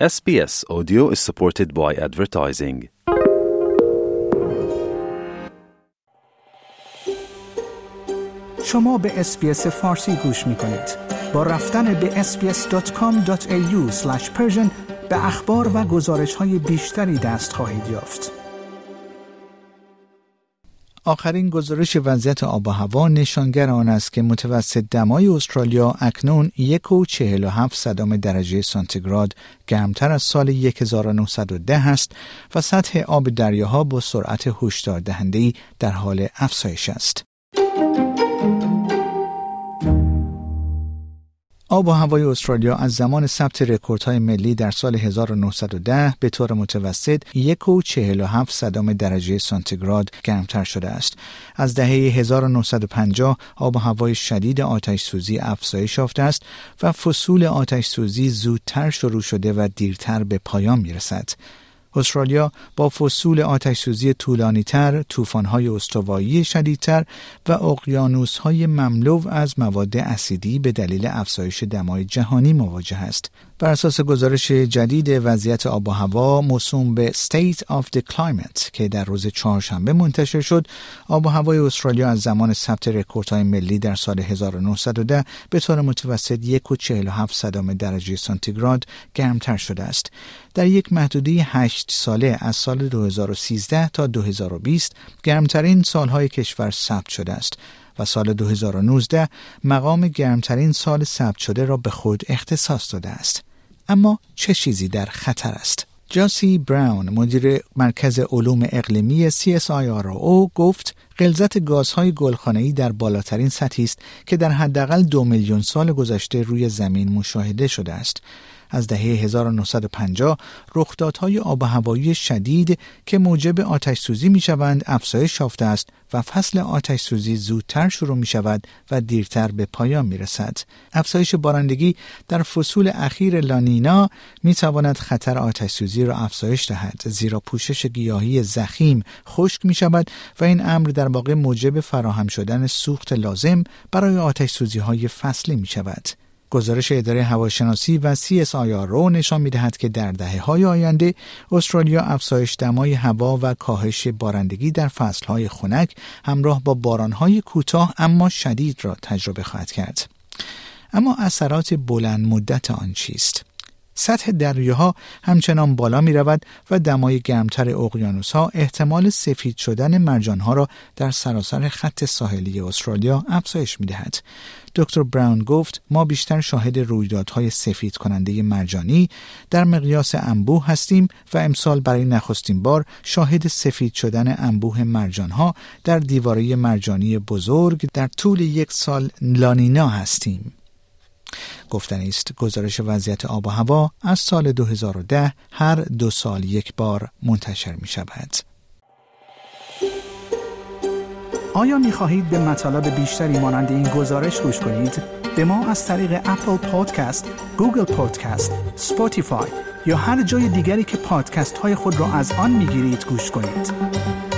SBS Audio is supported by advertising. شما به اسپیس فارسی گوش می کنید. با رفتن به sbs.com.au به اخبار و گزارش های بیشتری دست خواهید یافت. آخرین گزارش وضعیت آب و هوا نشانگر آن است که متوسط دمای استرالیا اکنون یک و چهل و هفت صدام درجه سانتیگراد گرمتر از سال 1910 است و سطح آب دریاها با سرعت هشدار دهنده در حال افزایش است. آب و هوای استرالیا از زمان ثبت رکوردهای ملی در سال 1910 به طور متوسط یک و هفت صدام درجه سانتیگراد گرمتر شده است. از دهه 1950 آب و هوای شدید آتش سوزی افزایش یافته است و فصول آتش سوزی زودتر شروع شده و دیرتر به پایان می رسد. استرالیا با فصول آتش سوزی طولانیتر، طوفان‌های استوایی شدیدتر و اقیانوس‌های مملو از مواد اسیدی به دلیل افزایش دمای جهانی مواجه است. بر اساس گزارش جدید وضعیت آب و هوا موسوم به State of the Climate که در روز چهارشنبه منتشر شد، آب و هوای استرالیا از زمان ثبت رکوردهای ملی در سال 1910 به طور متوسط 1.47 صدام درجه سانتیگراد گرمتر شده است. در یک محدوده 8 ساله از سال 2013 تا 2020 گرمترین سالهای کشور ثبت شده است و سال 2019 مقام گرمترین سال ثبت شده را به خود اختصاص داده است. اما چه چیزی در خطر است؟ جاسی براون مدیر مرکز علوم اقلیمی CSIRO گفت غلظت گازهای گلخانه‌ای در بالاترین سطحی است که در حداقل دو میلیون سال گذشته روی زمین مشاهده شده است از دهه 1950 رخدادهای آب و هوایی شدید که موجب آتش سوزی می شوند افزایش یافته است و فصل آتش سوزی زودتر شروع می شود و دیرتر به پایان می رسد. افزایش بارندگی در فصول اخیر لانینا می تواند خطر آتش سوزی را افزایش دهد زیرا پوشش گیاهی زخیم خشک می شود و این امر در واقع موجب فراهم شدن سوخت لازم برای آتش سوزی های فصلی می شود. گزارش اداره هواشناسی و CSIRO نشان می دهد که در دهه های آینده استرالیا افزایش دمای هوا و کاهش بارندگی در فصل های خنک همراه با باران های کوتاه اما شدید را تجربه خواهد کرد. اما اثرات بلند مدت آن چیست؟ سطح دریاها همچنان بالا می رود و دمای گرمتر اقیانوس ها احتمال سفید شدن مرجان ها را در سراسر خط ساحلی استرالیا افزایش می دهد. دکتر براون گفت ما بیشتر شاهد رویدادهای سفید کننده مرجانی در مقیاس انبوه هستیم و امسال برای نخستین بار شاهد سفید شدن انبوه مرجان ها در دیواره مرجانی بزرگ در طول یک سال لانینا هستیم. گفتنی است گزارش وضعیت آب و هوا از سال 2010 هر دو سال یک بار منتشر می شود. آیا می خواهید به مطالب بیشتری مانند این گزارش گوش کنید؟ به ما از طریق Apple Podcast، Google Podcast، Spotify یا هر جای دیگری که پادکست های خود را از آن می گیرید گوش کنید.